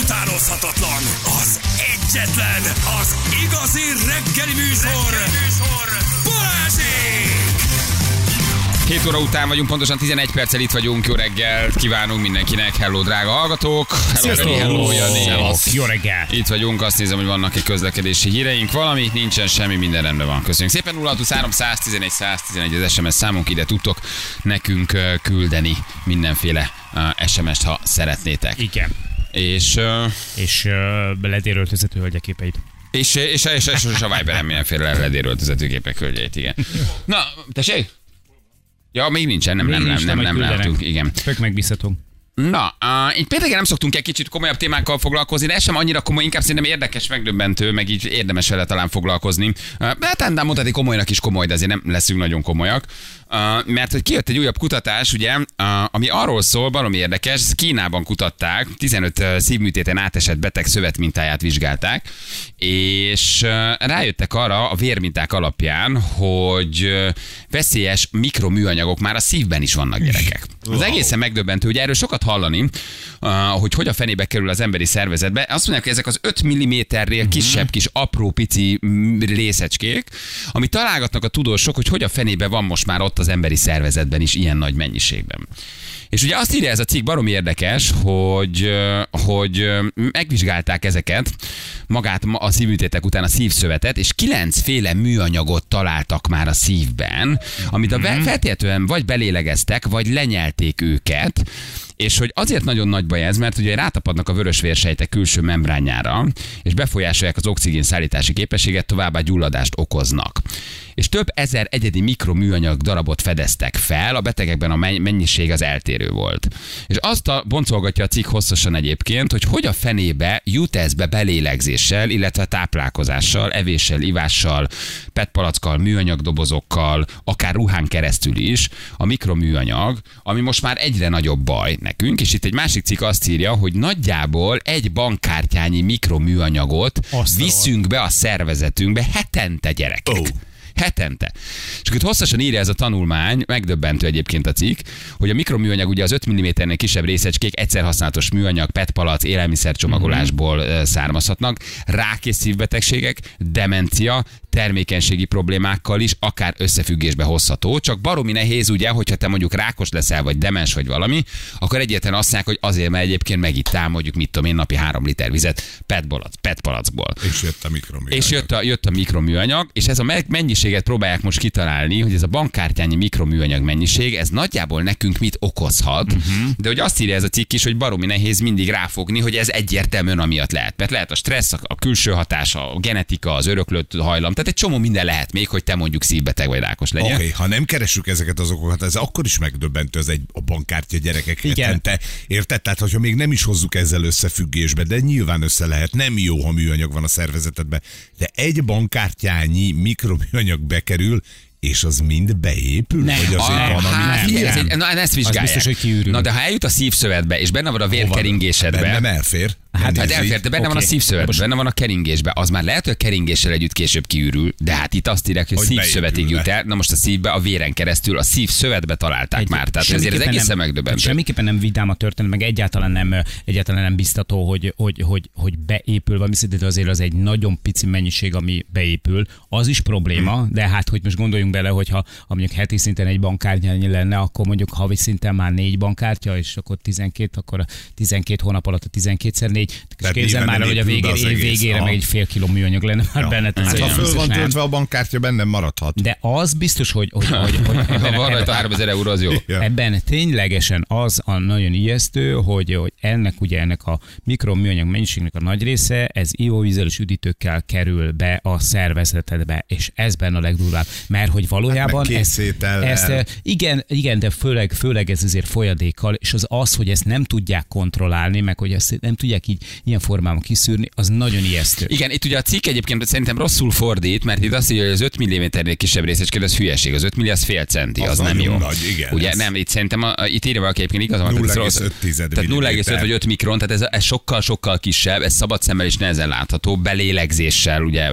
utánozhatatlan, az egyetlen, az igazi reggeli műsor, reggeli műsor. Balázsék! 7 óra után vagyunk, pontosan 11 perccel itt vagyunk. Jó reggelt kívánunk mindenkinek. Hello, drága hallgatók. Hello, hello, Jani. Szevasz. Jó reggel! Itt vagyunk, azt nézem, hogy vannak egy közlekedési híreink. Valami, nincsen semmi, minden rendben van. Köszönjük szépen. 0623 111 111 az SMS számunk, ide tudtok nekünk küldeni mindenféle SMS-t, ha szeretnétek. Igen. És, ö, És uh, ledéröltözető hölgyeképeit. és, és, és, és, és a Viberen mindenféle ledéröltözető képek hölgyeit, igen. Na, tessék? Ja, még nincsen, nem, nem, nem, nem, nem láttunk, igen. Tök megbízható. Na, uh, így pénteken nem szoktunk egy kicsit komolyabb témákkal foglalkozni, de ez sem annyira komoly, inkább szerintem érdekes, megdöbbentő, meg így érdemes vele talán foglalkozni. Uh, hát nem mondhatni komolynak is komoly, de azért nem leszünk nagyon komolyak. Mert hogy kijött egy újabb kutatás, ugye, ami arról szól, valami érdekes, ezt Kínában kutatták, 15 uh, szívműtéten átesett beteg szövetmintáját vizsgálták, és rájöttek arra a vérminták alapján, hogy veszélyes mikroműanyagok már a szívben is vannak gyerekek. Az egészen megdöbbentő, hogy erről sokat hallani, hogy hogy a fenébe kerül az emberi szervezetbe. Azt mondják, hogy ezek az 5 mm-nél kisebb kis apró pici részecskék, ami találgatnak a tudósok, hogy hogy a fenébe van most már ott az emberi szervezetben is ilyen nagy mennyiségben. És ugye azt írja ez a cikk, baromi érdekes, hogy, hogy megvizsgálták ezeket, magát ma- a szívműtétek után a szívszövetet, és kilencféle műanyagot találtak már a szívben, amit a ve- feltétlenül vagy belélegeztek, vagy lenyelték őket, és hogy azért nagyon nagy baj ez, mert ugye rátapadnak a vörös vérsejtek külső membránjára, és befolyásolják az oxigén szállítási képességet, továbbá gyulladást okoznak. És több ezer egyedi mikroműanyag darabot fedeztek fel, a betegekben a menny- mennyiség az eltérő volt. És azt a boncolgatja a cikk hosszasan egyébként, hogy hogy a fenébe jut ez be belélegzéssel, illetve táplálkozással, evéssel, ivással, petpalackkal, műanyagdobozokkal, akár ruhán keresztül is, a mikroműanyag, ami most már egyre nagyobb baj nekünk, és itt egy másik cikk azt írja, hogy nagyjából egy bankkártyányi mikroműanyagot Azt a viszünk be a szervezetünkbe hetente gyerekek. Ó. Hetente. És akkor itt hosszasan írja ez a tanulmány, megdöbbentő egyébként a cikk, hogy a mikroműanyag ugye az 5 mm-nél kisebb részecskék egyszer használatos műanyag, petpalac, élelmiszercsomagolásból mm-hmm. származhatnak, rák és szívbetegségek, demencia, termékenységi problémákkal is akár összefüggésbe hozható. Csak baromi nehéz, ugye, hogyha te mondjuk rákos leszel, vagy demens, vagy valami, akkor egyetlen azt mondják, hogy azért, mert egyébként megittál mondjuk, mit tudom én, napi három liter vizet petpalac, petpalacból. És jött a mikroműanyag. És jött a, jött a mikroműanyag, és ez a me- mennyiséget próbálják most kitalálni, hogy ez a bankkártyányi mikroműanyag mennyiség, ez nagyjából nekünk mit okozhat, uh-huh. de hogy azt írja ez a cikk is, hogy baromi nehéz mindig ráfogni, hogy ez egyértelműen amiatt lehet. Mert lehet a stressz, a, külső hatás, a genetika, az öröklött hajlam, tehát egy csomó minden lehet még, hogy te mondjuk szívbeteg vagy rákos Oké, legyen. okay, ha nem keresünk ezeket az okokat, ez akkor is megdöbbentő az egy a bankkártya gyerekek Igen. hetente. Érted? Tehát, hogyha még nem is hozzuk ezzel összefüggésbe, de nyilván össze lehet. Nem jó, ha műanyag van a szervezetedben, de egy bankkártyányi mikroműanyag bekerül, és az mind beépül? Nem. Vagy azért Ah, van, ami hát, nem, ez nem. egy, na, ezt vizsgálják. biztos, hogy kiürül. Na, de ha eljut a szívszövetbe, és benne van a vérkeringésedbe, Bennem elfér. Hát, Nem hát elfér, de benne van a Oké. szívszövet, benne van a keringésbe. Az már lehet, hogy a keringéssel együtt később kiürül, de hát itt azt írják, hogy, Hogy szívszövetig jut el. Na most a szívbe, a véren keresztül, a szívszövetbe találták már. Tehát ezért ez egészen nem- megdöbbentő. Semmiképpen nem vidám a történet, meg egyáltalán nem, egyáltalán nem biztató, hogy, hogy, hogy, hogy beépül valami, de azért az egy nagyon pici mennyiség, ami beépül. Az is probléma, Hmm. de hát, hogy most gondoljunk bele, hogyha ha mondjuk heti szinten egy bankkártyányi lenne, akkor mondjuk havi szinten már négy bankkártya, és akkor 12, akkor a 12 hónap alatt a 12-szer négy. És Tehát képzel már el, hogy a épül be végé, az év végére Aha. meg egy fél kiló műanyag lenne már benne. tehát Hát, ha föl van nem. töltve a bankkártya, bennem maradhat. De az biztos, hogy, hogy, hogy, hogy Ha ebben, van rajta ebben, 3000 euró, az jó. Ja. Ebben ténylegesen az a nagyon ijesztő, hogy, hogy ennek ugye ennek a mikroműanyag mennyiségnek a nagy része, ez ivóvízzel és üdítőkkel kerül be a szervezetedbe, és ez benne a legdurvább. Mert hogy valójában Hát ezt, igen, igen, de főleg, főleg ez azért folyadékkal, és az az, hogy ezt nem tudják kontrollálni, meg hogy ezt nem tudják így ilyen formában kiszűrni, az nagyon ijesztő. Igen, itt ugye a cikk egyébként szerintem rosszul fordít, mert itt azt írja, hogy az 5 mm-nél kisebb részecske, az hülyeség. Az 5 mm az fél centi, az, Az nem jó. nagy, igen, Ugye ez- nem, itt szerintem a, a, itt írja valaki egyébként rossz. 0,5 Tehát 0,5 vagy 5 mikron, tehát ez, ez sokkal-sokkal kisebb, ez szabad szemmel is nehezen látható, belélegzéssel ugye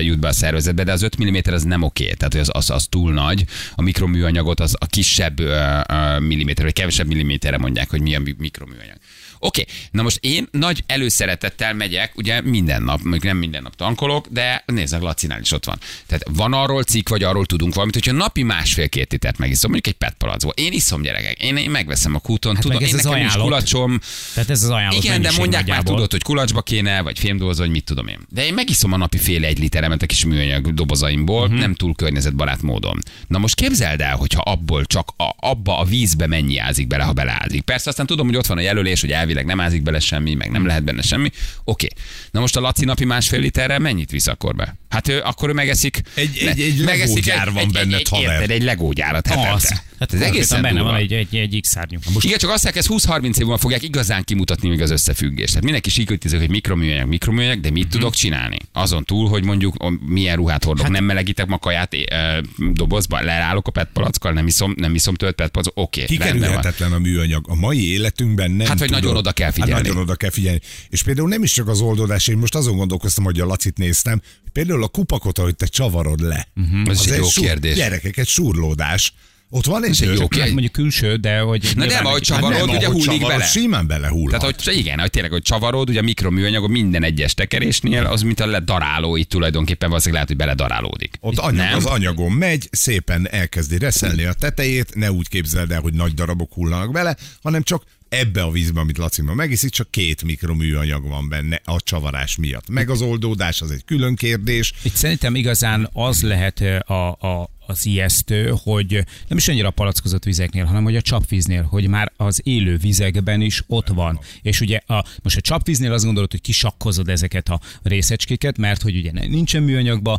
jut be a szervezetbe, de az 5 mm az nem oké, tehát hogy az, az, az túl nagy. A mikroműanyagot az a kisebb ö, ö, milliméter, vagy kevesebb milliméterre mondják, hogy milyen mikroműanyag. Oké, na most én nagy előszeretettel megyek, ugye minden nap, még nem minden nap tankolok, de nézzek, Lacinál is ott van. Tehát van arról cikk, vagy arról tudunk valamit, hogyha napi másfél-két litert megiszom, mondjuk egy PET palackból. Én iszom gyerekek, én, én megveszem a kúton, Hát tudom, én az nekem ajánlott. kulacsom, Tehát ez az ajánlott igen, de mondják már, nagyjából. tudod, hogy kulacsba kéne, vagy fémdoboz, vagy mit tudom én. De én megiszom a napi fél egy literemet a kis műanyag dobozaimból, uh-huh. nem túl környezetbarát módon. Na most képzeld el, hogyha abból csak a, abba a vízbe mennyi ázik bele, ha beleázik. Persze aztán tudom, hogy ott van a jelölés, hogy elvileg nem ázik bele semmi, meg nem lehet benne semmi. Oké. Na most a Laci napi másfél literrel mennyit visz akkor be? Hát ő, akkor ő megeszik. Egy- egy- egy legógyár van benned, egy, haver. Érted, egy legógyárat hetente. Az. Hát ez egészen benne durva. van egy, egy, egy X. Most Igen, csak azt mondják, ez 20-30 év múlva fogják igazán kimutatni még az összefüggést. Tehát mindenki sikítizek, hogy mikroműanyag, mikroműanyag, de mit Mhm. tudok csinálni? Azon túl, hogy mondjuk milyen ruhát hordok, hát, nem melegítek ma kaját e, dobozba, leállok a PET palackkal, nem iszom, nem iszom tölt PET palackot, oké, okay. Kikerülhetetlen a műanyag. A mai életünkben nem Hát, vagy tudod. nagyon oda kell figyelni. Hát nagyon oda kell figyelni. És például nem is csak az oldódás, én most azon gondolkoztam, hogy a Lacit néztem, például a kupakot, ahogy te csavarod le. Mhm. Ez egy jó kérdés. Gyerekek, egy surlódás. Ott van egy, Ez egy jó kérdés. hát mondjuk külső, de hogy... Na de nyilván ahogy csavarod, Hát nem, ugye hullik csavarod, bele. Simán belehullhat. Tehát, hogy igen, hogy tényleg, hogy csavarod, ugye a mikroműanyag minden egyes tekerésnél, az mint a ledaráló, itt tulajdonképpen valószínűleg lehet, hogy beledarálódik. Ott anyag, nem? az anyagon megy, szépen elkezdi reszelni a tetejét, ne úgy képzeld el, hogy nagy darabok hullanak bele, hanem csak ebbe a vízbe, amit Laci ma megiszik, csak két mikroműanyag van benne a csavarás miatt. Meg az oldódás, az egy külön kérdés. Itt szerintem igazán az lehet a, a, az ijesztő, hogy nem is annyira a palackozott vizeknél, hanem hogy a csapvíznél, hogy már az élő vizekben is ott van. És ugye a, most a csapvíznél azt gondolod, hogy kisakkozod ezeket a részecskéket, mert hogy ugye nincsen műanyagba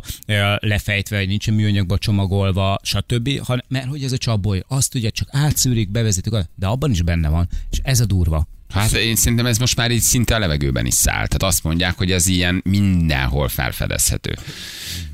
lefejtve, nincsen műanyagba csomagolva, stb., hanem, mert hogy ez a csapboly, azt ugye csak átszűrik, bevezetik, de abban is benne van, és ez a durva. Hát én szerintem ez most már így szinte a levegőben is száll. Tehát azt mondják, hogy ez ilyen mindenhol felfedezhető.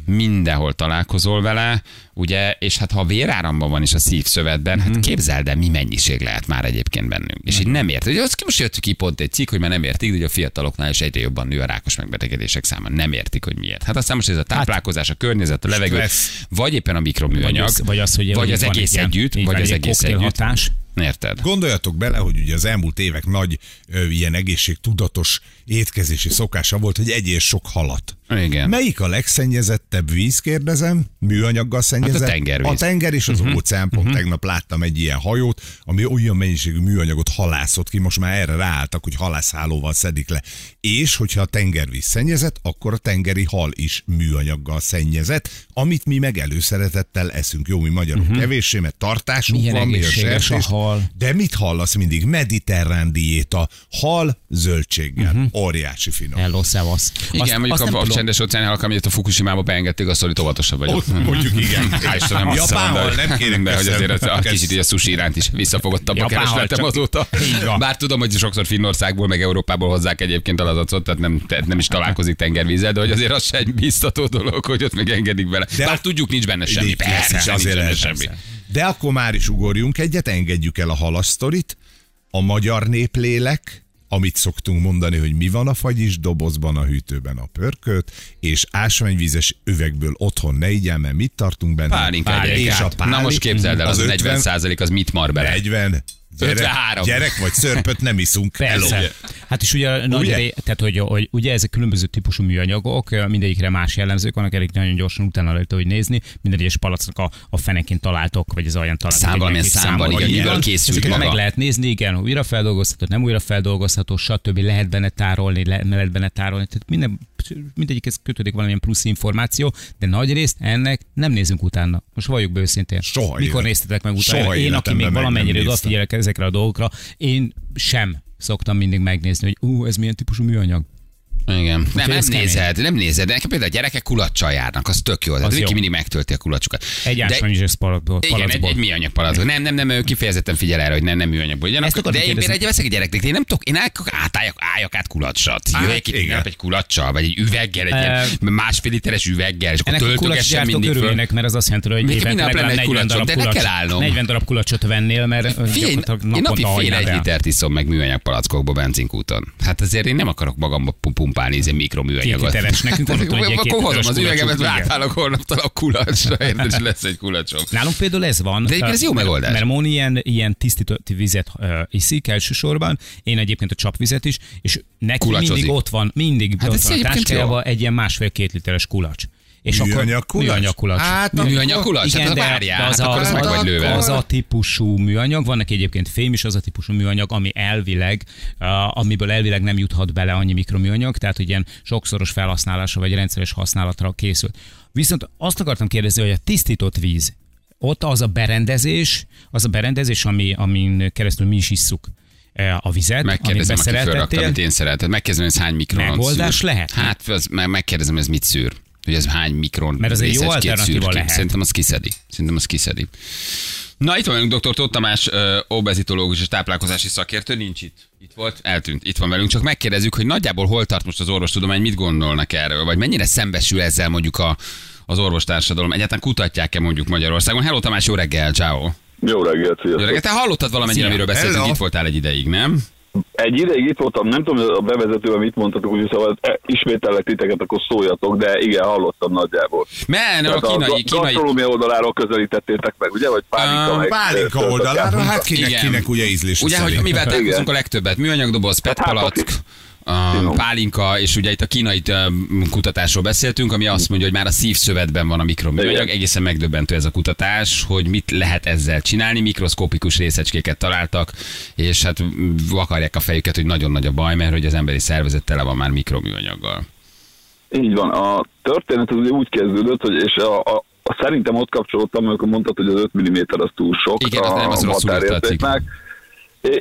Mindenhol találkozol vele, ugye, és hát ha a véráramban van is a szívszövetben, hát képzeld el, mi mennyiség lehet már egyébként bennünk. És így nem érted. Ugye azt most jött ki pont egy cikk, hogy már nem értik, hogy a fiataloknál is egyre jobban nő a rákos megbetegedések száma. Nem értik, hogy miért. Hát aztán most ez a táplálkozás, a környezet, a levegő, Stressz. vagy éppen a mikroműanyag, Vagy az, vagy az, hogy vagy az egész együtt, vagy az egész együtt. hatás. Érted? Gondoljatok bele, hogy ugye az elmúlt évek nagy ö, ilyen egészségtudatos étkezési szokása volt, hogy egyél sok halat. Igen. Melyik a legszennyezettebb víz, kérdezem? Műanyaggal szennyezett? Hát a tengervíz. A tenger és az uh-huh. óceán. Pont uh-huh. tegnap láttam egy ilyen hajót, ami olyan mennyiségű műanyagot halászott ki, most már erre ráálltak, hogy halászhálóval szedik le. És hogyha a tengervíz szennyezett, akkor a tengeri hal is műanyaggal szennyezett, amit mi meg előszeretettel eszünk. Jó, mi magyarok uh-huh. kevéssé, mert tartásunk Milyen van, mi a sertés. hal. De mit hallasz mindig? Mediterrán diéta, hal zöldséggel. Uh-huh. Óriási finom. Hello, szevasz. Igen, mondjuk nem a, a tudom. Csendes óceáni halak, amit a Fukushima-ba beengedték, azt hogy óvatosabb vagyok. Ott mondjuk igen. Hál' Istenem, azt Japán mondom, hal nem kérek de hogy azért az, a kicsit így a sushi iránt is visszafogottabb a keresletem azóta. Bár tudom, hogy sokszor Finnországból, meg Európából hozzák egyébként a lazacot, tehát nem, tehát nem is találkozik tengervízzel, de hogy azért az se egy biztató dolog, hogy ott még engedik bele. De- Bár tudjuk, nincs benne semmi. Persze, azért benne semmi. De akkor már is ugorjunk egyet, engedjük el a halasztorit, a magyar néplélek, amit szoktunk mondani, hogy mi van a fagyis dobozban, a hűtőben a pörkölt, és ásványvízes üvegből otthon ne igyál, mert mit tartunk benne? Pálinka egyébként. És a páli- Na most képzeld el, az, az 40 50 százalék az mit mar bele? 40. Gyerek, 53. gyerek vagy szörpöt nem iszunk. Persze. Hát is ugye, nagy Ugye? ré, tehát hogy, hogy, ugye ezek különböző típusú műanyagok, mindegyikre más jellemzők vannak, elég nagyon gyorsan utána lehet, hogy nézni, minden egyes palacnak a, a fenekén találtok, vagy az alján találtok. Szám egy számban, igen, miből készült maga. meg lehet nézni, igen, újra feldolgozható, nem újra feldolgozható, stb. lehet benne tárolni, le, lehet benne tárolni. Tehát minden, mindegyikhez kötődik valamilyen plusz információ, de nagy részt ennek nem nézünk utána. Most valljuk be őszintén. Soha Mikor élet- néztetek meg utána? soha Én, aki még valamennyire odafigyelek ezekre a dolgokra, én sem szoktam mindig megnézni, hogy ú, ez milyen típusú műanyag. Igen. Nem, nem ez nézed, nem nézed. Nekem például a gyerekek kulacsal járnak, az tök jó. Az Viki mindig megtölti a kulacsokat. Egy De- ásványvizes palacból. igen, egy, palacból. egy műanyag palackból. Nem, nem, nem, ő kifejezetten figyel erre, hogy nem, nem műanyagból. Akartam de én például veszek egy gyereknek, én nem tudok, én át- átálljak, álljak át kulacsot. Á, Jöjjek itt nap egy kulacsal, vagy egy üveggel, egy ilyen másfél literes üveggel, és akkor töltögessen mindig föl. mert az azt jelenti, hogy évente legalább lenne egy 40 kulacsot, darab, de ne kulacs, kell állnom. 40 darab kulacsot vennél, mert gyakorlatilag naponta egy litert iszom meg műanyag palackokba benzinkúton. Hát azért én nem akarok magamba pum- pumpálni ez mikroműanyagot. Két nekünk van egy ilyen Akkor hozom az üvegemet, átállok holnaptól a kulacsra, érted, és lesz egy kulacsom. Nálunk például ez van. De egyébként ez jó megoldás. Mert Móni ilyen, ilyen tisztított vizet iszik elsősorban, én egyébként a csapvizet is, és neki mindig ott van, mindig Hát ott van a táskájában egy ilyen másfél-két literes kulacs. És műanyag kulacs. Hát, Műanyag kulacs? Igen, hát de, várjál, de az, hát a, ez meg vagy lőve. az a típusú műanyag, van neki egyébként fém is, az a típusú műanyag, ami elvileg, uh, amiből elvileg nem juthat bele annyi mikroműanyag, tehát hogy ilyen sokszoros felhasználásra vagy rendszeres használatra készült. Viszont azt akartam kérdezni, hogy a tisztított víz, ott az a berendezés, az a berendezés, ami, amin keresztül mi is isszuk eh, a vizet, amit Megkérdezem, felrakta, beszereltettél. amit én szeretem. Megkérdezem, ez hány mikron Megoldás szűr. lehet? Hát az, meg- megkérdezem, ez mit szűr. Hogy ez hány mikron Mert az egy jó alternatíva lehet. Szerintem az kiszedi. Szerintem az kiszedi. Na, itt vagyunk dr. Tóth Tamás, obezitológus és táplálkozási szakértő, nincs itt. Itt volt, eltűnt, itt van velünk. Csak megkérdezzük, hogy nagyjából hol tart most az orvostudomány, mit gondolnak erről, vagy mennyire szembesül ezzel mondjuk a, az orvostársadalom. Egyáltalán kutatják-e mondjuk Magyarországon? Hello Tamás, jó reggel, ciao. Jó reggelt, Jó sziasztok. reggel, te hallottad valamennyire, Szia. amiről beszéltünk, itt voltál egy ideig, nem? Egy ideig itt voltam, nem tudom, hogy a bevezetőben mit mondtatok, úgyhogy szóval e, ismétellek titeket, akkor szóljatok, de igen, hallottam nagyjából. Men, a kínai, ga- kínai, gasztronómia oldaláról közelítették meg, ugye? Vagy pálinka meg... Pálinka oldalára, hát kinek, Igen. kinek ugye ízlés Ugye, hogy mivel találkozunk a legtöbbet? Műanyagdoboz, Hát, petpalack, a pálinka, és ugye itt a kínai kutatásról beszéltünk, ami azt mondja, hogy már a szívszövetben van a mikroműanyag. Egészen megdöbbentő ez a kutatás, hogy mit lehet ezzel csinálni. Mikroszkopikus részecskéket találtak, és hát vakarják a fejüket, hogy nagyon nagy a baj, mert hogy az emberi szervezet tele van már mikroműanyaggal. Így van. A történet az úgy kezdődött, hogy és a, a, a szerintem ott kapcsolódtam, amikor mondtad, hogy az 5 mm az túl sok Igen, az nem, az rosszul határértéknek. I-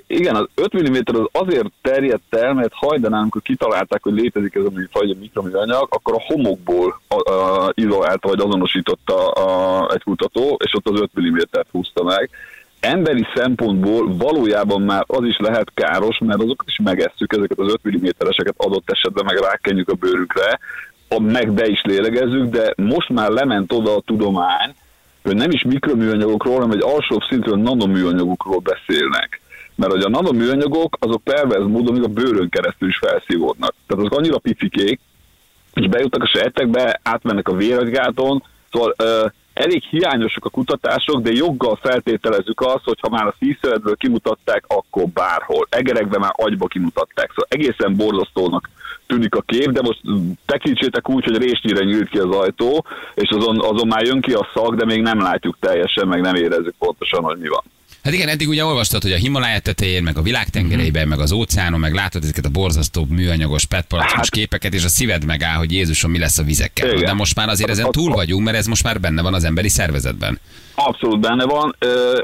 Igen, az 5 mm az azért terjedt el, mert hajdanán, amikor kitalálták, hogy létezik ez a műfaj, a mikroműanyag, akkor a homokból a, a, izolálta vagy azonosította a, egy kutató, és ott az 5 mm-t húzta meg. Emberi szempontból valójában már az is lehet káros, mert azokat is megesszük, ezeket az 5 mm-eseket adott esetben meg rákenjük a bőrünkre, a- meg be is lélegezzük, de most már lement oda a tudomány, hogy nem is mikroműanyagokról, hanem egy alsóbb szintről nanoműanyagokról beszélnek. Mert hogy a nanoműanyagok, azok perverz módon még a bőrön keresztül is felszívódnak. Tehát azok annyira picikék, és bejutnak a sejtekbe, átmennek a véregygáton, szóval ö, elég hiányosak a kutatások, de joggal feltételezzük azt, hogy ha már a szívszövetből kimutatták, akkor bárhol. Egerekben már agyba kimutatták. Szóval egészen borzasztónak tűnik a kép, de most tekintsétek úgy, hogy résnyire nyílt ki az ajtó, és azon, azon már jön ki a szag, de még nem látjuk teljesen, meg nem érezzük pontosan, hogy mi van. Hát igen, eddig ugye olvastad, hogy a Himalája tetején, meg a világtengereiben, meg az óceánon, meg látod ezeket a borzasztó műanyagos petpalackos Hát- képeket, és a szíved megáll, hogy Jézusom, mi lesz a vizekkel. Igen. De most már azért ezen túl vagyunk, mert ez most már benne van az emberi szervezetben. Abszolút benne van,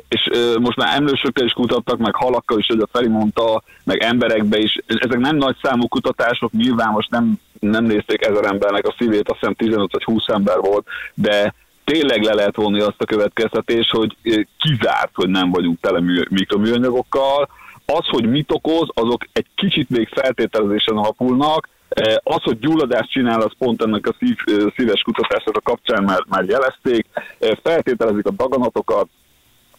és most már emlősökkel is kutattak, meg halakkal is, hogy a Feri mondta, meg emberekbe is. Ezek nem nagy számú kutatások, nyilván most nem, nem nézték ezer embernek a szívét, azt hiszem 15 vagy 20 ember volt, de tényleg le lehet vonni azt a következtetés, hogy kizárt, hogy nem vagyunk tele mű, mikroműanyagokkal. Az, hogy mit okoz, azok egy kicsit még feltételezésen alapulnak, Az, hogy gyulladást csinál, az pont ennek a szív, szíves kutatásnak a kapcsán már, már jelezték. Feltételezik a daganatokat.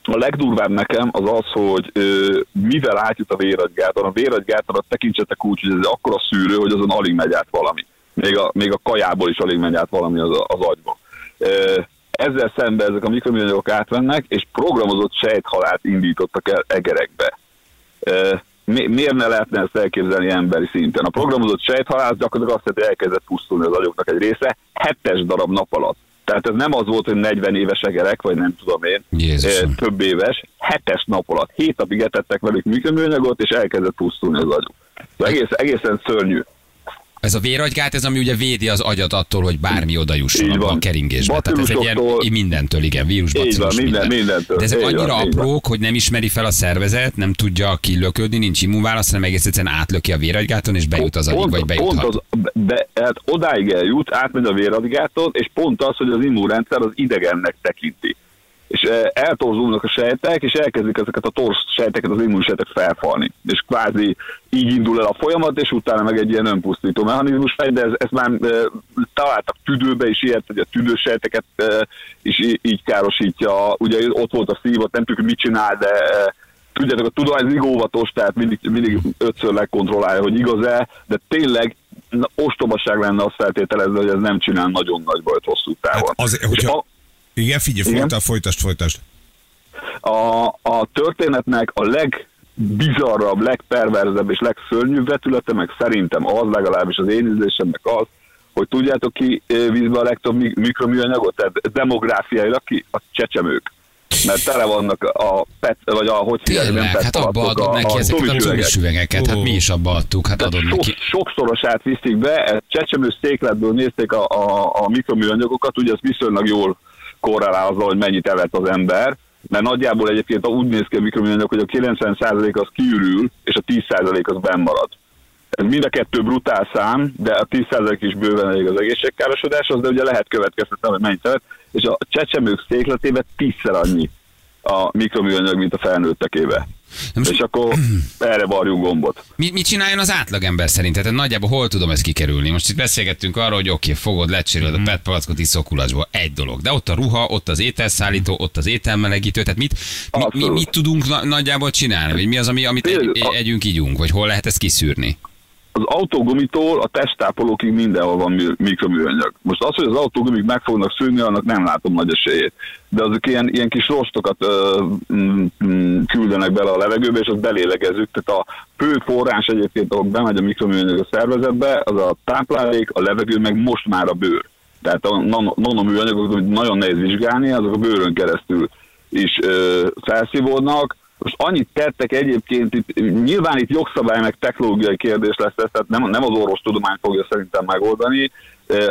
A legdurvább nekem az az, hogy ö, mivel átjut a véragygáton. A véragygátorat tekintsetek úgy, hogy ez akkora szűrő, hogy azon alig megy át valami. Még a, még a kajából is alig megy át valami az, az agyba. Ö, ezzel szemben ezek a mikroműanyagok átvennek, és programozott sejthalált indítottak el egerekbe. Mi, miért ne lehetne ezt elképzelni emberi szinten? A programozott sejthalász gyakorlatilag azt hogy elkezdett pusztulni az agyoknak egy része, hetes darab nap alatt. Tehát ez nem az volt, hogy 40 éves egerek, vagy nem tudom én, Jézusom. több éves, hetes nap alatt. Hét napig etettek velük mikroműanyagot, és elkezdett pusztulni az agyuk. Szóval egész, egészen szörnyű. Ez a véragygát, ez ami ugye védi az agyat attól, hogy bármi oda jusson a van. keringésbe. Tehát ez egy ilyen mindentől, igen, vírus, Így van, bacillus, minden- mindentől. De ezek Így annyira van. aprók, hogy nem ismeri fel a szervezet, nem tudja kilöködni, nincs immunválasz, hanem egész egyszerűen átlöki a véragygáton, és bejut az agyig, vagy bejuthat. Pont az, be, hát odáig eljut, átmegy a véradigáton, és pont az, hogy az immunrendszer az idegennek tekinti. És eh, eltorzulnak a sejtek, és elkezdik ezeket a torz sejteket, az immunsejtek felfalni. És kvázi így indul el a folyamat, és utána meg egy ilyen önpusztító mechanizmus megy, de ez, ez már e, találtak tüdőbe is ilyet, hogy a tüdősejteket e, is í- így károsítja. Ugye ott volt a szív, ott nem tudjuk, mit csinál, de e, tudjátok, a tudomány mindig óvatos, tehát mindig, mindig ötször lekontrollálja, hogy igaz-e, de tényleg na, ostobaság lenne azt feltételezni, hogy ez nem csinál nagyon nagy bajt hosszú távon. Hát azért, És hogyha... a, Igen, figyelj, Igen. folytasd, folytasd, folytasd. a, a történetnek a legbizarrabb, legperverzebb és legszörnyűbb vetülete, meg szerintem az, legalábbis az én ízlésemnek az, hogy tudjátok ki ö, vízbe a legtöbb mi- mikroműanyagot? Tehát demográfiailag ki? A csecsemők. Mert tele vannak a PET, vagy a, hogy hívják, nem Tényleg, PET hát abba adod neki ezeket a gumis üvegek. cumis üvegeket, hát mi is abba adtuk, hát adod Tehát neki. sok, sokszorosát viszik be, csecsemő székletből nézték a, a, a mikroműanyagokat, ugye ez viszonylag jól korrelál azzal, hogy mennyit evett az ember, mert nagyjából egyébként úgy néz ki a mikroműanyag, hogy a 90% az kiürül, és a 10% az benn marad. Ez mind a kettő brutál szám, de a 10% is bőven elég az egészségkárosodáshoz, de ugye lehet következtetni, hogy mennyit evett, és a csecsemők székletében tízszer annyi a mikroműanyag, mint a felnőttekébe. Most- És akkor erre varjunk gombot. Mit, mit csináljon az átlagember szerint? Tehát nagyjából hol tudom ezt kikerülni? Most itt beszélgettünk arról, hogy oké, fogod, lecseréled Mhm. a PET palackot iszol kulacsból. Egy dolog. De ott a ruha, ott az ételszállító, ott az ételmelegítő. Tehát mit, mi, mi, mit tudunk na, nagyjából csinálni? Vagy mi az, ami, amit egy, együnk, ígyunk? Vagy hol lehet ezt kiszűrni? Az autógumitól a testtápolókig mindenhol van mi- mikroműanyag. Most az, hogy az autógumik meg fognak szűnni, annak nem látom nagy esélyét. De azok ilyen, ilyen kis rostokat ö, mm, mm, küldenek bele a levegőbe, és azt belélegezzük. Tehát a fő forrás egyébként, ahol bemegy a mikroműanyag a szervezetbe, az a táplálék, a levegő, meg most már a bőr. Tehát a nano- nanoműanyagok, amit nagyon nehéz vizsgálni, azok a bőrön keresztül is ö, felszívódnak. Most annyit tettek egyébként, itt, nyilván itt jogszabály meg technológiai kérdés lesz tehát nem, nem az orvostudomány fogja szerintem megoldani.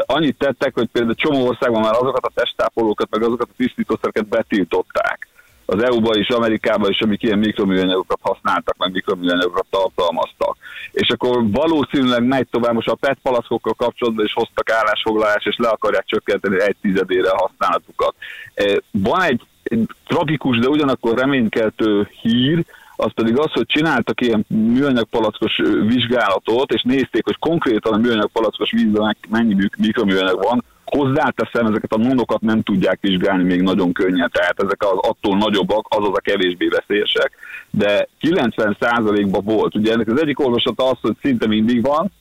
Annyit tettek, hogy például csomó országban már azokat a testtápolókat, meg azokat a tisztítószereket betiltották. Az EU-ba is, Amerikában is, amik ilyen mikroműanyagokat használtak, meg mikroműanyagokat tartalmaztak. És akkor valószínűleg megy tovább, most a PET palaszkokkal kapcsolatban is hoztak állásfoglalást, és le akarják csökkenteni egy tizedére a használatukat. Van egy tragikus, de ugyanakkor reménykeltő hír, az pedig az, hogy csináltak ilyen műanyagpalackos vizsgálatot, és nézték, hogy konkrétan a műanyagpalackos vízben mennyi mik- mikroműanyag van. Hozzáteszem, ezeket a nonokat nem tudják vizsgálni még nagyon könnyen, tehát ezek az attól nagyobbak, azaz a kevésbé veszélyesek. De 90%-ban volt. Ugye ennek az egyik olvasata az, hogy szinte mindig van,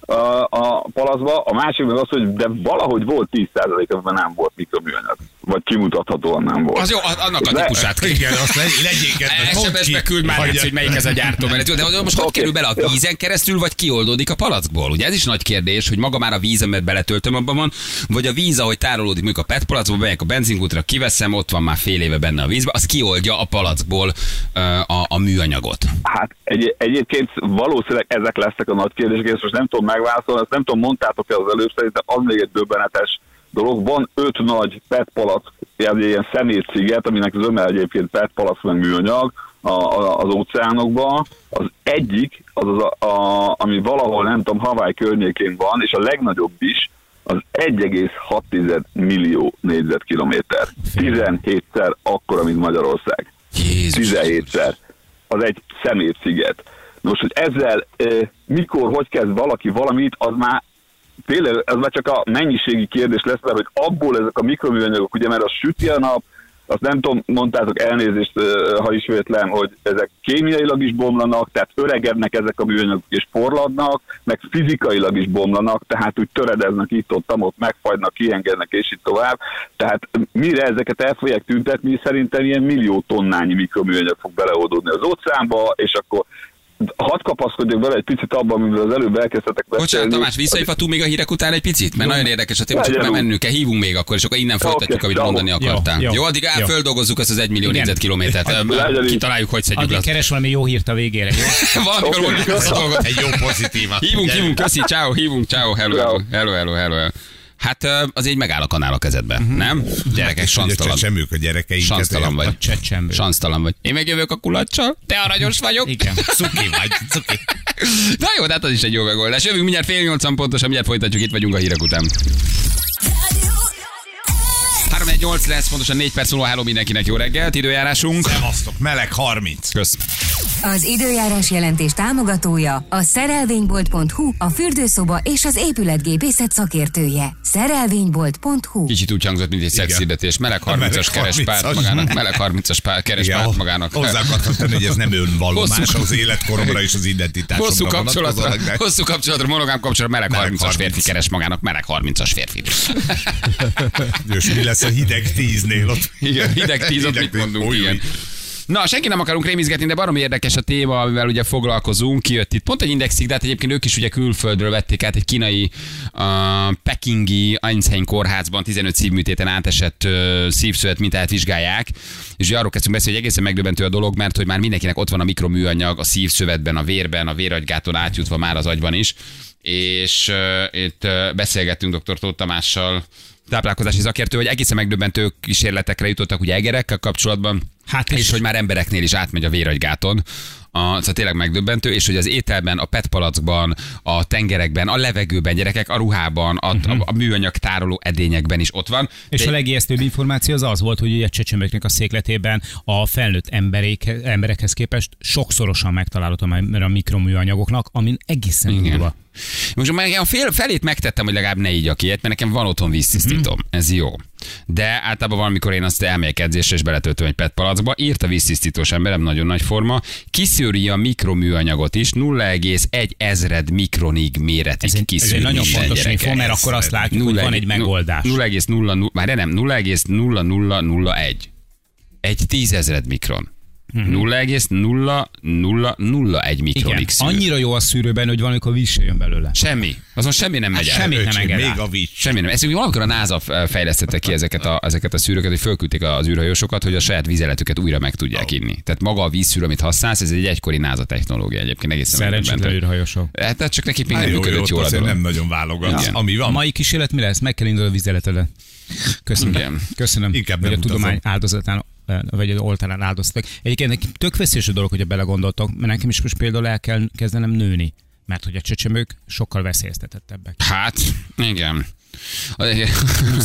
a, a palaszba, a másik meg az, hogy de valahogy volt 10% amiben nem volt mikroműanyag. Vagy kimutathatóan nem volt. Az jó, annak a Le- típusát Igen, azt legy- legyél kedves. mondd SMS-be küld már, Hagyja- hogy melyik ez a gyártómenet. De hogy most hogy Oké. kerül bele a vízen keresztül, vagy kioldódik a palackból? Ugye ez is nagy kérdés, hogy maga már a víz, amit beletöltöm abban van, vagy a víz, ahogy tárolódik mondjuk a PET palackba, bemegyek a benzinkútra, kiveszem, ott van már fél éve benne a vízbe, az kioldja a palackból a, a műanyagot. Hát egy, egyébként valószínűleg ezek lesznek a nagy kérdések, ezt most nem tudom megválaszolni, ezt nem tudom, mondtátok-e az előbb, szerintem az még egy döbbenetes dolog. Van öt nagy PET palack, egy ilyen szemétsziget, aminek az öme egyébként PET palack meg műanyag a, a, az óceánokban. Az egyik, az, az a, a, ami valahol, nem tudom, Hawaii környékén van, és a legnagyobb is, az 1,6 millió négyzetkilométer. 17-szer akkora, mint Magyarország. Jézus. 17-szer. Az egy szemétsziget. Most, hogy ezzel e, mikor, hogy kezd valaki valamit, az már tényleg, ez már csak a mennyiségi kérdés lesz, mert hogy abból ezek a mikroműanyagok, ugye, mert az süti a nap, azt nem tudom, mondtátok elnézést, ha ismétlem, hogy ezek kémiailag is bomlanak, tehát öregednek ezek a műanyagok és porladnak, meg fizikailag is bomlanak, tehát úgy töredeznek itt ott, ott megfagynak, kiengednek és így tovább. Tehát mire ezeket el fogják tüntetni, szerintem ilyen millió tonnányi mikroműanyag fog beleoldódni az óceánba, és akkor hadd kapaszkodjak bele egy picit abban, amivel az előbb elkezdtetek Bocsánat, Tamás, visszahívhatunk még a hírek után egy picit? Mert nagyon érdekes a téma, csak úgy. mennünk kell, hívunk még akkor, és akkor innen folytatjuk, Oké, amit jó. mondani Jó, akartál. Jó, jó, addig el, jó. földolgozzuk ezt az egy millió négyzetkilométert. Így. Kitaláljuk, hogy szedjük le. Addig keres valami jó hírt a végére, jó? Valamikor dolgot. Egy jó pozitívat. Hívunk, hívunk, köszi, ciao, hívunk, ciao, hello, hello, hello, hello. Hát az így megáll a kanál a kezedbe, nem? Gyerekek, a sansztalan. csecsemők a gyerekeinket. Sansztalan vagy. A csecsemből. Sansztalan vagy. Én megjövök a kulacsal, te aranyos vagyok. Igen. Cuki vagy, cuki. Na jó, de hát az is egy jó megoldás. Jövünk mindjárt fél nyolcan pontosan, mindjárt folytatjuk, itt vagyunk a hírek után. 318 lesz, pontosan 4 perc múlva, hello mindenkinek, jó reggelt, időjárásunk. Szevasztok, meleg 30. Kösz. Az időjárás jelentés támogatója a szerelvénybolt.hu, a fürdőszoba és az épületgépészet szakértője. Szerelvénybolt.hu Kicsit úgy hangzott, mint egy szexhirdetés. Meleg 30-as meleg keres párt 30-as. magának. Meleg 30-as pár, keres Igen, párt magának. Hozzá akartam tenni, hogy ez nem önvallomás Hosszú- az életkoromra és az identitásomra Hosszú kapcsolatra, hosszú kapcsolatra, monogám kapcsolatra, meleg Meleg 30-as 30. férfi keres magának, meleg 30-as férfi. És mi lesz a hideg tíznél ott? Igen, hideg tíz, ott mit mondunk, új, igen. Na, senki nem akarunk rémizgetni, de baromi érdekes a téma, amivel ugye foglalkozunk. Kijött itt pont egy indexig, de hát egyébként ők is ugye külföldről vették át egy kínai uh, pekingi Einstein kórházban 15 szívműtéten átesett uh, szívszövet mintát vizsgálják. És arról kezdtünk beszélni, hogy egészen megdöbbentő a dolog, mert hogy már mindenkinek ott van a mikroműanyag a szívszövetben, a vérben, a véragygáton átjutva már az agyban is. És uh, itt uh, beszélgettünk dr. Tóth Tamással, táplálkozási szakértő, hogy egészen megdöbbentő kísérletekre jutottak ugye egerekkel kapcsolatban, Hát és, és- hogy már embereknél is átmegy a véragygáton. A, szóval tényleg megdöbbentő, és hogy az ételben, a petpalackban, a tengerekben, a levegőben, gyerekek, a ruhában, a, a, a műanyag tároló edényekben is ott van. Mhm. És De- a legijesztőbb információ az az volt, hogy ugye csecsemőknek a székletében a felnőtt emberek, emberekhez képest sokszorosan megtalálható már a mikroműanyagoknak, amin egészen durva. Most már a fél, felét megtettem, hogy legalább ne így ilyet, mert nekem van otthon víztisztítom. Mhm. Ez jó. De általában valamikor én azt elmegyek edzésre, és beletöltöm egy PET palacba. Írt a víztisztítós emberem, nagyon nagy forma. Kiszűri a mikroműanyagot is, 0,1 ezred mikronig méretig Ez egy, ez kiszűri egy nagyon fontos info, mert akkor azt látjuk, hogy van egy megoldás. 0,00, már nem, 0,0001. Egy tízezred mikron. Mhm. 0,0001 mikronig Igen, szűr. annyira jó a szűrőben, hogy valamikor víz se jön belőle. Semmi. Azon semmi nem megy el. semmit nem enged Még a víz. Semmi nem. Ezt ugye valamikor a NASA fejlesztette ki ezeket a, ezeket a szűrőket, hogy fölküldték az űrhajósokat, hogy a saját vízeletüket újra meg tudják inni. Tehát maga a vízszűrő, amit használsz, ez egy egykori NASA technológia egyébként egészen Szerencsétlen űrhajósok. Hát tehát csak nekik még Hát nem működött jól a dolog. nem nagyon válogat. Igen. Ami A van, mai kísérlet mi lesz? Meg kell indulni a vizeletedet. Köszönöm. Igen. Köszönöm, Inkább hogy a tudomány áldozatán vagy az oltárán áldoztak. Egyébként tök veszélyes a dolog, hogy belegondoltok, mert nekem is most például el kell kezdenem nőni. Mert hogy a csecsemők sokkal veszélyeztetettebbek. Hát, igen.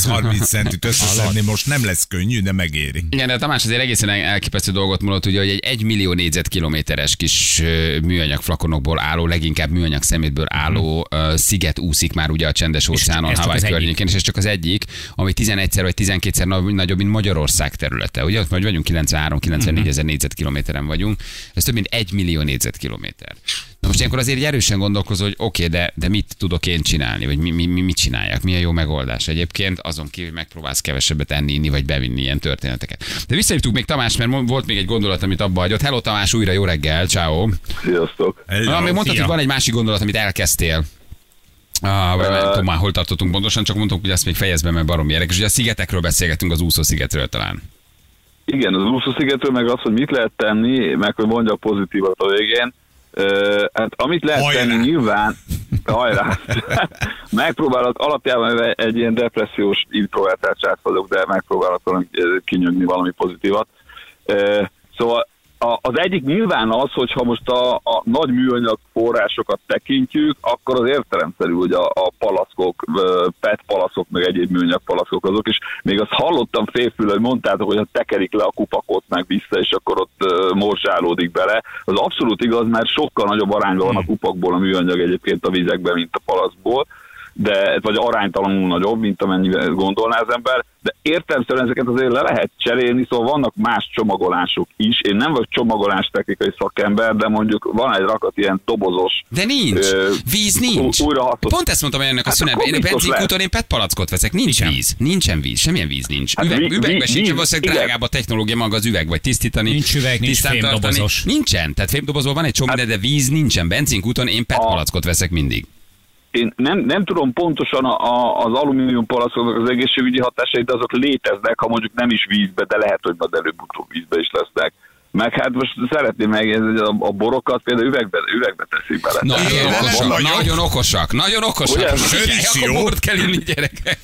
30 centit összeszedni most nem lesz könnyű, de megéri. Igen, de Tamás azért egészen elképesztő dolgot mondott, ugye, hogy egy 1 millió négyzetkilométeres kis műanyag flakonokból álló, leginkább műanyag szemétből álló uh, sziget úszik már ugye a csendes óceánon, Hawaii környékén, és ez csak az egyik, ami 11-szer vagy 12-szer nagy- nagyobb, mint Magyarország területe. Ugye ott vagy vagyunk 93-94 ezer négyzetkilométeren vagyunk, ez több mint 1 millió négyzetkilométer. Na most ilyenkor azért erősen gondolkozol, hogy oké, okay, de, de mit tudok én csinálni, vagy mi, mi, mi, mit csinálják, mi a jó megoldás egyébként, azon kívül hogy megpróbálsz kevesebbet enni, inni, vagy bevinni ilyen történeteket. De visszahívtuk még Tamás, mert volt még egy gondolat, amit abba hagyott. Hello Tamás, újra jó reggel, ciao. Sziasztok. Na, még mondtad, hogy van egy másik gondolat, amit elkezdtél. Ah, vagy nem tudom már, hol tartottunk pontosan, csak mondtuk, hogy azt még fejezd be, mert baromi érdekes. Ugye a szigetekről beszélgetünk, az úszó szigetről talán. Igen, az úszószigetről meg az, hogy mit lehet tenni, meg hogy mondja pozitívat a végén. Ö, hát amit lehet Hajrá! tenni nyilván, hajrá, megpróbálok alapjában egy ilyen depressziós introvertált vagyok, de megpróbálok kinyögni valami pozitívat. Ö, szóval a, az egyik nyilván az, hogyha most a, a nagy műanyag forrásokat tekintjük, akkor az értelemszerű, hogy a, a palaszkok, PET palaszok, meg egyéb műanyag palaszkok azok, és még azt hallottam félfül, hogy mondtátok, hogy ha tekerik le a kupakot meg vissza, és akkor ott ö, morzsálódik bele. Az abszolút igaz, mert sokkal nagyobb arányban van a kupakból a műanyag egyébként a vizekben, mint a palaszkból de vagy aránytalanul nagyobb, mint amennyivel gondolná az ember, de értelmszerűen ezeket azért le lehet cserélni, szóval vannak más csomagolások is. Én nem vagyok csomagolás technikai szakember, de mondjuk van egy rakat ilyen dobozos De nincs. Ö, Víz nincs. ú- újrahasznos- Pont ezt mondtam ennek a Hát szünetben. Én a benzinkúton én PET palackot veszek. Nincs víz. Nincsen víz. Semmilyen víz nincs. Hát Üveg, vi- üvegben sincs, valószínűleg drágább a technológia maga az üveg, vagy tisztítani. Nincs üveg, nincs fémdobozos. Nincsen. Tehát fémdobozból van egy csomó, de víz nincsen. Benzinkúton én PET A- palackot veszek mindig. Én nem, nem tudom pontosan a, a, az alumínium palaszoknak az egészségügyi hatásait, de azok léteznek, ha mondjuk nem is vízbe, de lehet, hogy majd előbb-utóbb vízbe is lesznek. Meg hát most szeretném megjegyezni, hogy a, a borokat például üvegbe, üvegbe teszik bele. Nagyon Igen, okosak, nagyon. nagyon okosak, nagyon okosak. Ugye? Is akkor bort kell inni, gyerekek.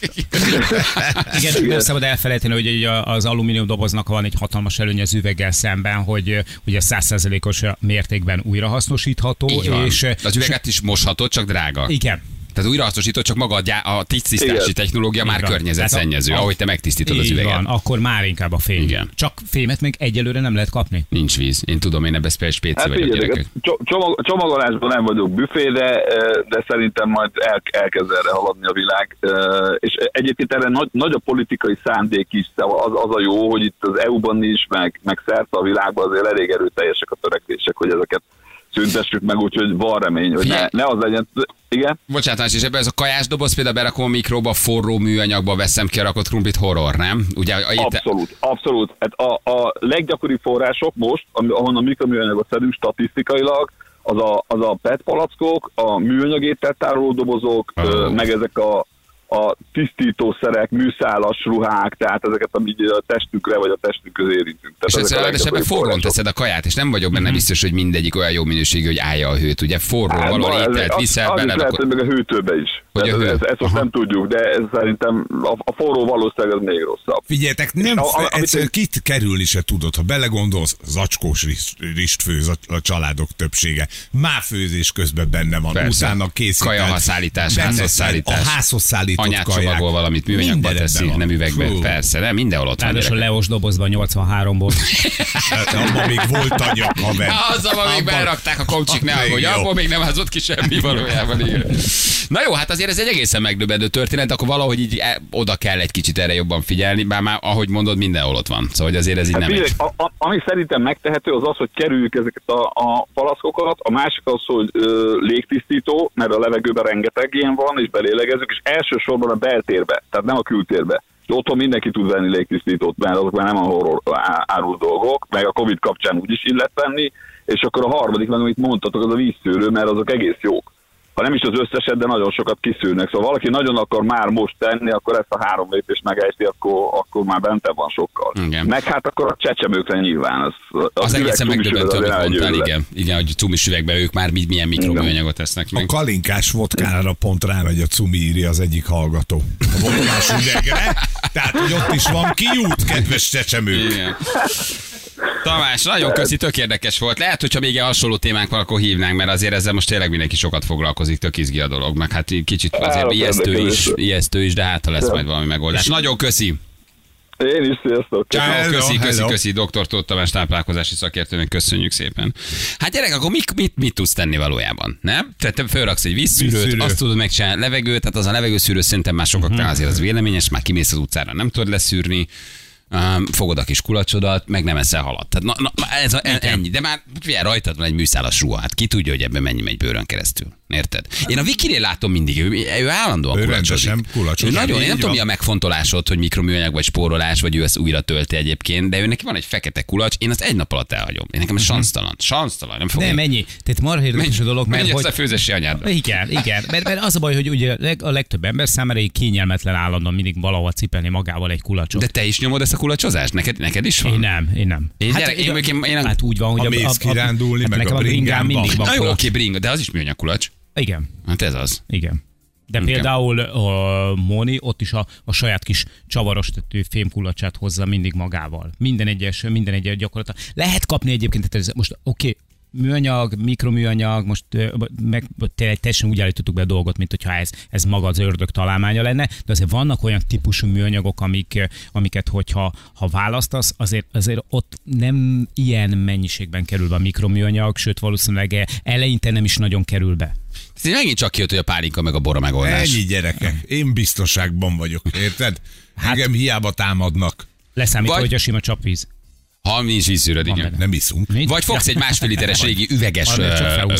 Igen, nem szabad elfelejteni, hogy ugye az alumínium doboznak van egy hatalmas előnye az üveggel szemben, hogy ugye százszerzelékos mértékben újrahasznosítható, Így van. és Az üveget is moshatod, csak drága. igen. Tehát újrahasznosító, csak maga a, a tisztítási Igen. technológia már Így van. környezetszennyező, ahogy te megtisztítod az üveget. van, akkor már inkább a fém. Igen. Csak fémet még egyelőre nem lehet kapni. Nincs víz. Én tudom, én ebbe spé- spéci Hát vagyok gyerekek. cso- csomag, csomagolásban nem vagyok büfé, de, de szerintem majd el, elkezd erre haladni a világ. És egyébként erre nagy, nagy a politikai szándék is, szóval az, az a jó, hogy itt az EU-ban is, meg, meg szerte a világban azért elég erőteljesek a törekvések, hogy ezeket szüntessük meg, úgyhogy van remény, hogy ne, ne az legyen. Igen? Bocsánat, és ebben ez a kajás doboz például berakom a mikróba, forró műanyagba veszem ki a rakott krumplit horror, nem? Ugye, a, Abszolút, abszolút. Hát a, a leggyakoribb források most, ahonnan mikroműanyagot szedünk statisztikailag, az a, az a PET palackok, a műanyag ételtároló dobozok, ö, meg ezek a, a tisztítószerek, műszálas ruhák, tehát ezeket, amit a testükre vagy a testünkhöz érintünk. és Tehát ezt ezek a ráadásul forrón teszed a kaját, és nem vagyok benne biztos, hogy mindegyik olyan jó minőségű, hogy állja a hőt. Ugye forró, Hát, ez- ételt viszel bele, lehet, hogy meg a hűtőbe is. Hogy a Ez- hő. ez, ezt most Aha. nem tudjuk, de ez szerintem a, a forró valószínűleg az még rosszabb. Figyeljetek, nem, A- a- egyszerűen én- kit kerülni se tudod, ha belegondolsz, zacskós rist, főz a, a családok többsége. Már főzés közben benne van, Persze. utána készíted. Kajahaszállítás, Benne- házhoz szállítás. A házhoz szállított anyát kaják. csomagol valamit, műanyagba teszi, van. nem üvegbe. Fú. Persze, nem mindenhol ott van. Ráadásul. Leos dobozban 83-ból. Hát, abban még volt anyag, haver. Amíg Abban- berakták a komcsik, ne Még aggódj, abból még nem házott ki semmi valójában. Igen. Na jó, hát azért ez egy egészen megdöbbentő történet, akkor valahogy így e- oda kell egy kicsit erre jobban figyelni, bár már ahogy mondod, mindenhol ott van. Szóval hogy azért ez így Hát nem figyelj, a, a, ami szerintem megtehető, az az, hogy kerüljük ezeket a, a palaszkokat, a másik az, hogy ö, légtisztító, mert a levegőben rengeteg ilyen van, és belélegezünk, és elsősorban a beltérbe, tehát nem a kültérbe. És Otthon mindenki tud venni légtisztítót, mert azok már nem a horror á- árul dolgok, meg a Covid kapcsán úgy is illet venni, és akkor a harmadik, meg amit mondtatok, az a vízszűrő, mert azok egész jók. Ha nem is az összeset, de nagyon sokat kiszűrnek. Szóval valaki nagyon akar már most tenni, akkor ezt a három lépést megejti, akkor, akkor már bente van sokkal. Igen. Meg hát akkor a csecsemőkre nyilván. Az, Az egészen üveg megdöbbentő, amit az mondtál, igen. Igen, hogy cumis üvegben ők már mi- milyen mikroműanyagot tesznek A meg. kalinkás vodkára pont rámegy a cumi, írja az egyik hallgató. A vodkás üvegre. Tehát, hogy ott is van kiút, kedves csecsemők. Igen. Tamás, nagyon köszi, tök érdekes volt. Lehet, hogyha még ilyen hasonló témánk van, akkor hívnánk, mert azért ezzel most tényleg mindenki sokat foglalkozik, tök izgi a dolog, meg hát kicsit azért ijesztő is, ijesztő is, de hát ha lesz majd valami megoldás. Nagyon köszi. Én is, sziasztok. Ciao, Hello, köszi, köszi, hello. köszi, dr. Tóth Tamás táplálkozási szakértőnek, köszönjük szépen. Hát gyerek, akkor mit, mit, mit tudsz tenni valójában, nem? Tehát te fölraksz egy vízszűrőt, Vízszűrő. azt tudod megcsinálni, levegőt, tehát az a levegőszűrő szerintem már sokaknál Mhm. azért az véleményes, már kimész az utcára, nem tudod leszűrni, Um, fogod a kis kulacsodat, meg nem eszel halat. Tehát na, na, ez a, ennyi. De már figyelj, rajtad van egy műszálas ruha. Hát ki tudja, hogy ebben mennyi megy bőrön keresztül. Érted? Én a Vikinél látom mindig, ő, ő állandóan Ő kulacsozik. Ő nagyon, én nem tudom, mi a megfontolásod, hogy mikroműanyag vagy spórolás, vagy ő ezt újra tölti egyébként, de ő neki van egy fekete kulacs, én azt egy nap alatt elhagyom. Én nekem ez sansztalan. Sansztalan, nem fogom. Nem, mennyi. Tehát marha érdekes a dolog, mert Menj hogy... a főzési anyádba. Igen, igen. Mert, mert az a baj, hogy ugye a legtöbb ember számára egy kényelmetlen állandóan mindig valahol cipelni magával egy kulacsot. De te is nyomod ezt a kulacsozást? Neked, neked is van? Én nem, én nem. Én gyerek, én mondjuk én- én- hát úgy van, hogy Ha mész kirándulni, hát meg nekem a a bringám mindig van. Na jó, oké, bringa, de az is műanyag kulacs. Igen, Hát ez az. igen. De Igen. például a Moni ott is a, a saját kis csavaros tető fémkulacsát hozza mindig magával. Minden egyes, minden egyes gyakorlatilag. Lehet kapni egyébként, tehát ez most oké, műanyag, mikroműanyag, most meg teljesen úgy állítottuk be a dolgot, mint hogyha ez, ez maga az ördög találmánya lenne, de azért vannak olyan típusú műanyagok, amik, amiket, hogyha ha választasz, azért, azért ott nem ilyen mennyiségben kerül be a mikroműanyag, sőt valószínűleg eleinte nem is nagyon kerül be. Ez így megint csak kijött, hogy a pálinka meg a bora megoldás. Ennyi gyerekek. Én biztonságban vagyok, érted? Hát, Engem hiába támadnak. Leszámítva, Vagy- hogy a sima csapvíz. Ha nincs vízszűröd, igen. Nem iszunk. Nincs? Vagy fogsz egy másfél literes régi üveges,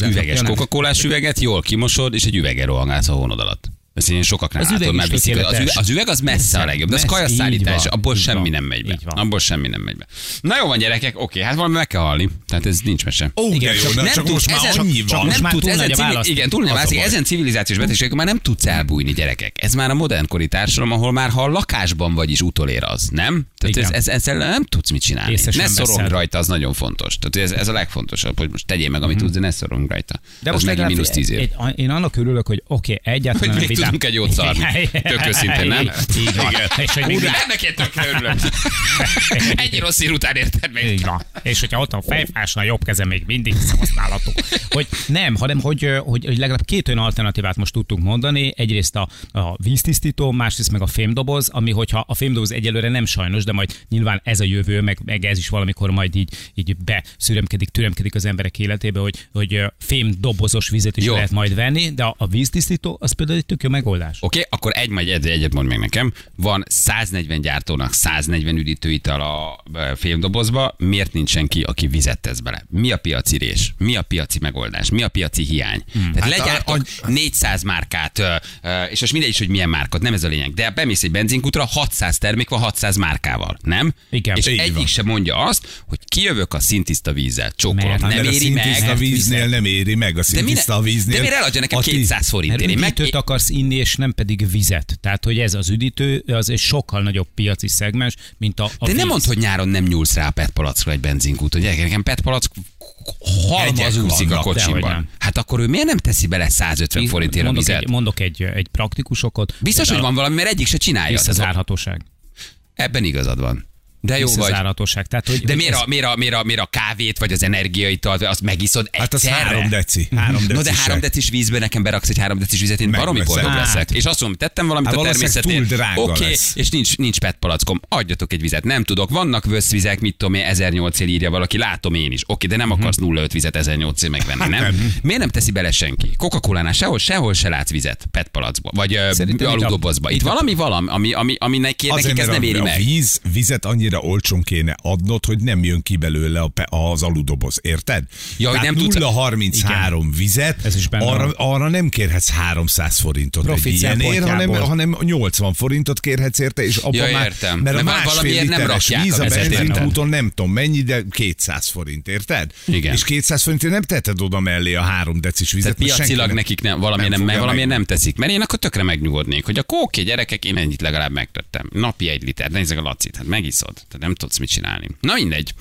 üveges coca üveget, jól kimosod, és egy üveggel rohangálsz a hónod alatt. Ezt én sokaknál Az látom, üveg már is viszik. Az üveg, az üveg az messze a legjobb, de az kajaszállítás, abból így semmi van, nem megy be. Abból semmi nem megy be. Na jó van gyerekek, oké, hát valami meg kell halni. Tehát ez nincs mese. Ó, Igen, jó, nem csak tudsz, most már ezen- annyi csak van. nem tudsz, ezen civil, igen, túl baj. Ezen civilizációs betegségek már nem tudsz elbújni gyerekek. Ez már a modernkori társadalom, ahol már ha a lakásban vagy is utolér az, nem? Tehát ez, ez, ezzel nem tudsz mit csinálni. Észre ne szorong rajta, az nagyon fontos. Tehát ez, ez a legfontosabb, hogy most tegyél meg, amit tudsz, de ne szorong rajta. De most megint legalább mínusz tíz év. Én annak örülök, hogy oké, egyáltalán Még tudunk egy jót szarni. Tök őszintén, nem? Így van. És hogy Úgy, mindig, ennek én tökre örülök. Egy rossz ír után érted még. így van. És hogyha ott a fejfásna, a jobb keze még mindig használatuk. Hogy nem, hanem hogy, hogy, hogy legalább két olyan alternatívát most tudtunk mondani. Egyrészt a, a víztisztító, másrészt meg a fémdoboz, ami hogyha a fémdoboz egyelőre nem sajnos, de majd nyilván ez a jövő, meg, meg ez is valamikor majd így, így beszüremkedik, türemkedik az emberek életébe, hogy, hogy fémdobozos vizet is jó. lehet majd venni, de a, a víztisztító az például egy tök jó megoldás. Oké, okay, akkor egy majd egy, egyet mond meg nekem. Van 140 gyártónak 140 üdítőital a ö, fémdobozba, miért nincs senki, aki vizet tesz bele? Mi a piaci rés? Mi a piaci megoldás? Mi a piaci hiány? Hmm. Tehát Hát a- legyártok 400 márkát, ö, ö, és most mindegy is, hogy milyen márkat, nem ez a lényeg, de bemész egy benzinkutra, 600 termék van 600 márkával, nem? Igen. És egyik van. sem mondja azt, hogy kijövök a szintiszta vízzel, csókolom, Mert- nem mert éri a meg. víznél nem éri meg, a szintiszta a víznél. de mire eladja nekem a ti- 200 Mert forintért? Én meg, üdítőt akarsz inni, és nem pedig vizet. Tehát, hogy ez az üdítő, az egy sokkal nagyobb piaci szegmens, mint a, a De víz. nem mondd, hogy nyáron nem nyúlsz rá a PET palackra egy benzinkút, hogy nekem PET palack halmaz úszik a nem. Hát akkor ő miért nem teszi bele 150 forintért a mondok vizet? egy, mondok egy, egy praktikus okot. Biztos, hogy van valami, mert egyik se csinálja. Visszazárhatóság. Ebben igazad van. De jó vagy. Tehát, hogy, De hogy miért ez- a, miért, a, miért, a, miért a kávét, vagy az energiaitalt, azt megiszod Hát az egyszerre? három deci. Három No de deci három decis vízbe nekem beraksz egy három decis vizet, én baromi boldog Hát. leszek. És azt mondom, tettem valamit Hát a természetért. Oké, lesz. és nincs, nincs PET palackom. Adjatok egy vizet. Nem tudok. Vannak vösszvizek, mit tudom én, 1008 írja valaki, látom én is. Oké, de nem akarsz 0,5 vizet 1008 megvenni, nem? nem. Miért nem teszi bele senki? Coca-Colánál sehol, sehol se látsz vizet PET palacba, vagy aludobozba. Itt valami valami, ami, ami, ami Azért, nekik ez nem éri meg. víz, vizet annyira olcsón kéne adnod, hogy nem jön ki belőle a, az aludoboz, érted? Ja, hogy Tehát nem tudsz- 0,33 vizet, Ez is benne arra, arra nem kérhetsz 300 forintot Profit egy ilyenért, hanem, hanem 80 forintot kérhetsz érte, és abban Ja, már, értem. mert a Mert másfél valamiért nem literes rakják víz a a benzinkúton nem tudom mennyi, de 200 forint, érted? Igen. És 200 forintért nem teheted oda mellé a 3 decis vizet. Tehát mert piacilag nem- nekik nem, valamiért nem, nem, valamiért meg- nem teszik. Mert én akkor tökre megnyugodnék, hogy akkor oké, gyerekek, én ennyit legalább megtettem. Napi egy liter, nézzük a lacit, hát megiszod. Tehát nem tudsz mit csinálni. Na mindegy.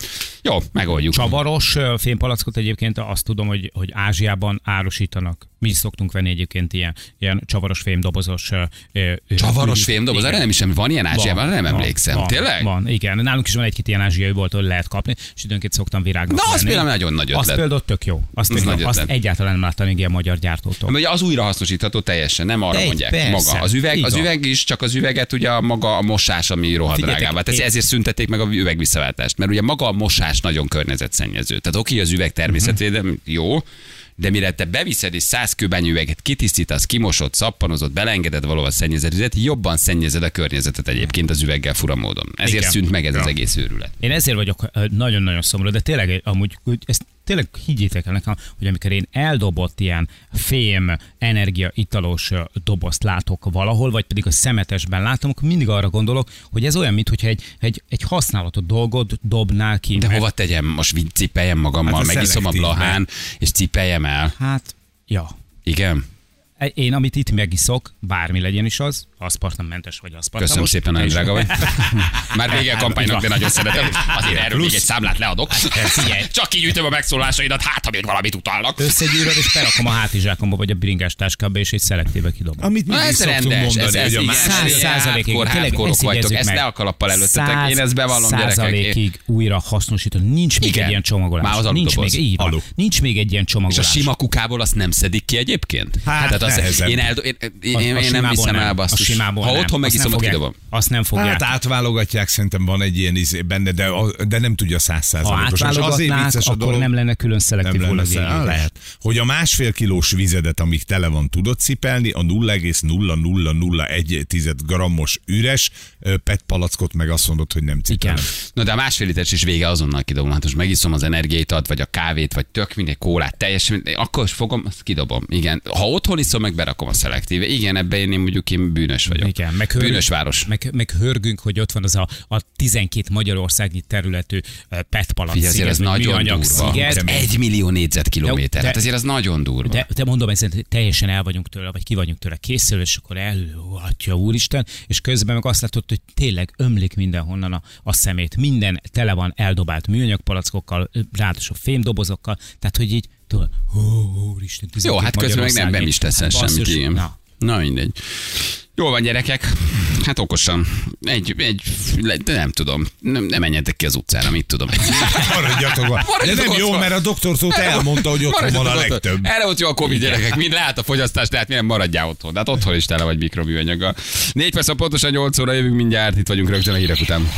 Jó, megoldjuk. Csavaros fémpalackot egyébként azt tudom, hogy, hogy Ázsiában árusítanak. Mi is szoktunk venni egyébként ilyen, ilyen csavaros fémdobozos. Csavaros fémdoboz, erre nem is sem van ilyen Ázsiában, arra nem van, emlékszem. Van, Tényleg? Van, igen. Nálunk is van egy-két ilyen ázsiai ahol lehet kapni, és időnként szoktam virágnak Na, az például nagyon nagy ötlet. például tök jó. Azt, Az nagy azt egyáltalán nem láttam még ilyen magyar gyártótól. Ugye az újrahasznosítható teljesen, nem arra Egy, mondják. persze, maga. Az üveg, az van. üveg is, csak az üveget ugye a maga a mosás, ami rohadt Figyeljetek, drágábbá teszi. Szüntették meg a üveg visszaváltást. Mert ugye maga a mosás nagyon környezetszennyező. Tehát oké, az üveg természetvédelem jó, de mire te beviszed és 100 kőbány üveget kitisztítasz, kimosod, szappanozod, belengeded valahol szennyezett vizet, jobban szennyezed a környezetet egyébként az üveggel fura módon. Ezért Igen. szűnt meg ez az Ja. egész őrület. Én ezért vagyok nagyon-nagyon szomorú, de tényleg amúgy ezt tényleg higgyétek el nekem, hogy amikor én eldobott ilyen fém, energia, italos ö, dobozt látok valahol, vagy pedig a szemetesben látom, akkor mindig arra gondolok, hogy ez olyan, mintha egy, egy, egy használatot dolgot dobnál ki. De Mert- hova tegyem? Most cipeljem magammal, Hát a megiszom a blahán, és cipeljem el. Hát, ja. Igen? Én, amit itt megiszok, bármi legyen is az, aszpartammentes vagy aszpartam. Köszönöm most szépen, nagyon drága vagy. Már vége a kampánynak, de nagyon szeretem. Azért erről még egy számlát leadok. figyelj. Csak így ütöm a megszólásaidat, hát ha még valamit utalnak. Összegyűröd, és berakom a hátizsákomba, vagy a bringás táskába, és egy szelektíve kidobom. Amit mindig ez rendes, mondani, ez, ez hogy a Száz százalékig. ezt vagytok, ezt le a kalappal előttetek, én ezt bevallom, gyerekek. százalékig újra hasznosítani. Nincs még egy ilyen csomagolás. Már az Nincs még, így. Nincs még egy ilyen És a csomagolás. sima kukából azt nem szedik ki egyébként? Hát, Tehát én, el, én, nem viszem el, basszus. Simából Ha nem. otthon Azt megiszom, nem ott fogják-. Azt nem fogják. Hát átválogatják, szerintem van egy ilyen izé benne, de, de nem tudja száz ha százalékos. És azért átválogatnák, akkor dolog, nem lenne külön szelektív nem lenne szá- lehet. Hogy a másfél kilós vizedet, amíg tele van, tudod cipelni, a 0,0001 grammos üres PET palackot meg azt mondod, hogy nem cipelem. Igen. Na de a másfél literes is vége azonnal kidobom. Hát most megiszom az energiaitat, vagy a kávét, vagy tök mindegy kólát, teljesen, mindegy, akkor is fogom, azt kidobom. Igen. Ha otthon iszom, meg berakom a szelektíve. Igen, ebben én, én mondjuk én bűnös vagyok. Igen, meg hörgünk, bűnös város. Meg, meg hörgünk, hogy ott van az a, a 12 magyarországi területű PET palack Figyelj, ez sziget, vagy nagyon durva. sziget. Ez egy millió négyzetkilométer. De- Hát azért az nagyon durva. De, de mondom, ez teljesen el vagyunk tőle, vagy ki vagyunk tőle készülő, és akkor el, ó, atya úristen, és közben meg azt látod, hogy tényleg ömlik mindenhonnan a, a szemét. Minden tele van eldobált műanyag palackokkal, ráadásul fémdobozokkal, tehát hogy így, tudod, ó, úristen, Jó, hát közben meg nem- nem is teszel basszus, semmit, igen. Na, Na mindegy. Jó van, gyerekek. Hát okosan. Egy, egy, de nem tudom. Nem, nem menjetek ki az utcára, mit tudom. Maradjatok van. De nem jó, mert a doktor szót elmondta, hogy otthon van a legtöbb. Erre volt jó a Covid gyerekek. Mind lehet a fogyasztás, tehát milyen maradjál otthon. De hát otthon is tele vagy mikroműanyaggal. Négy perc, a pontosan 8 óra jövünk mindjárt. Itt vagyunk rögtön a hírek után.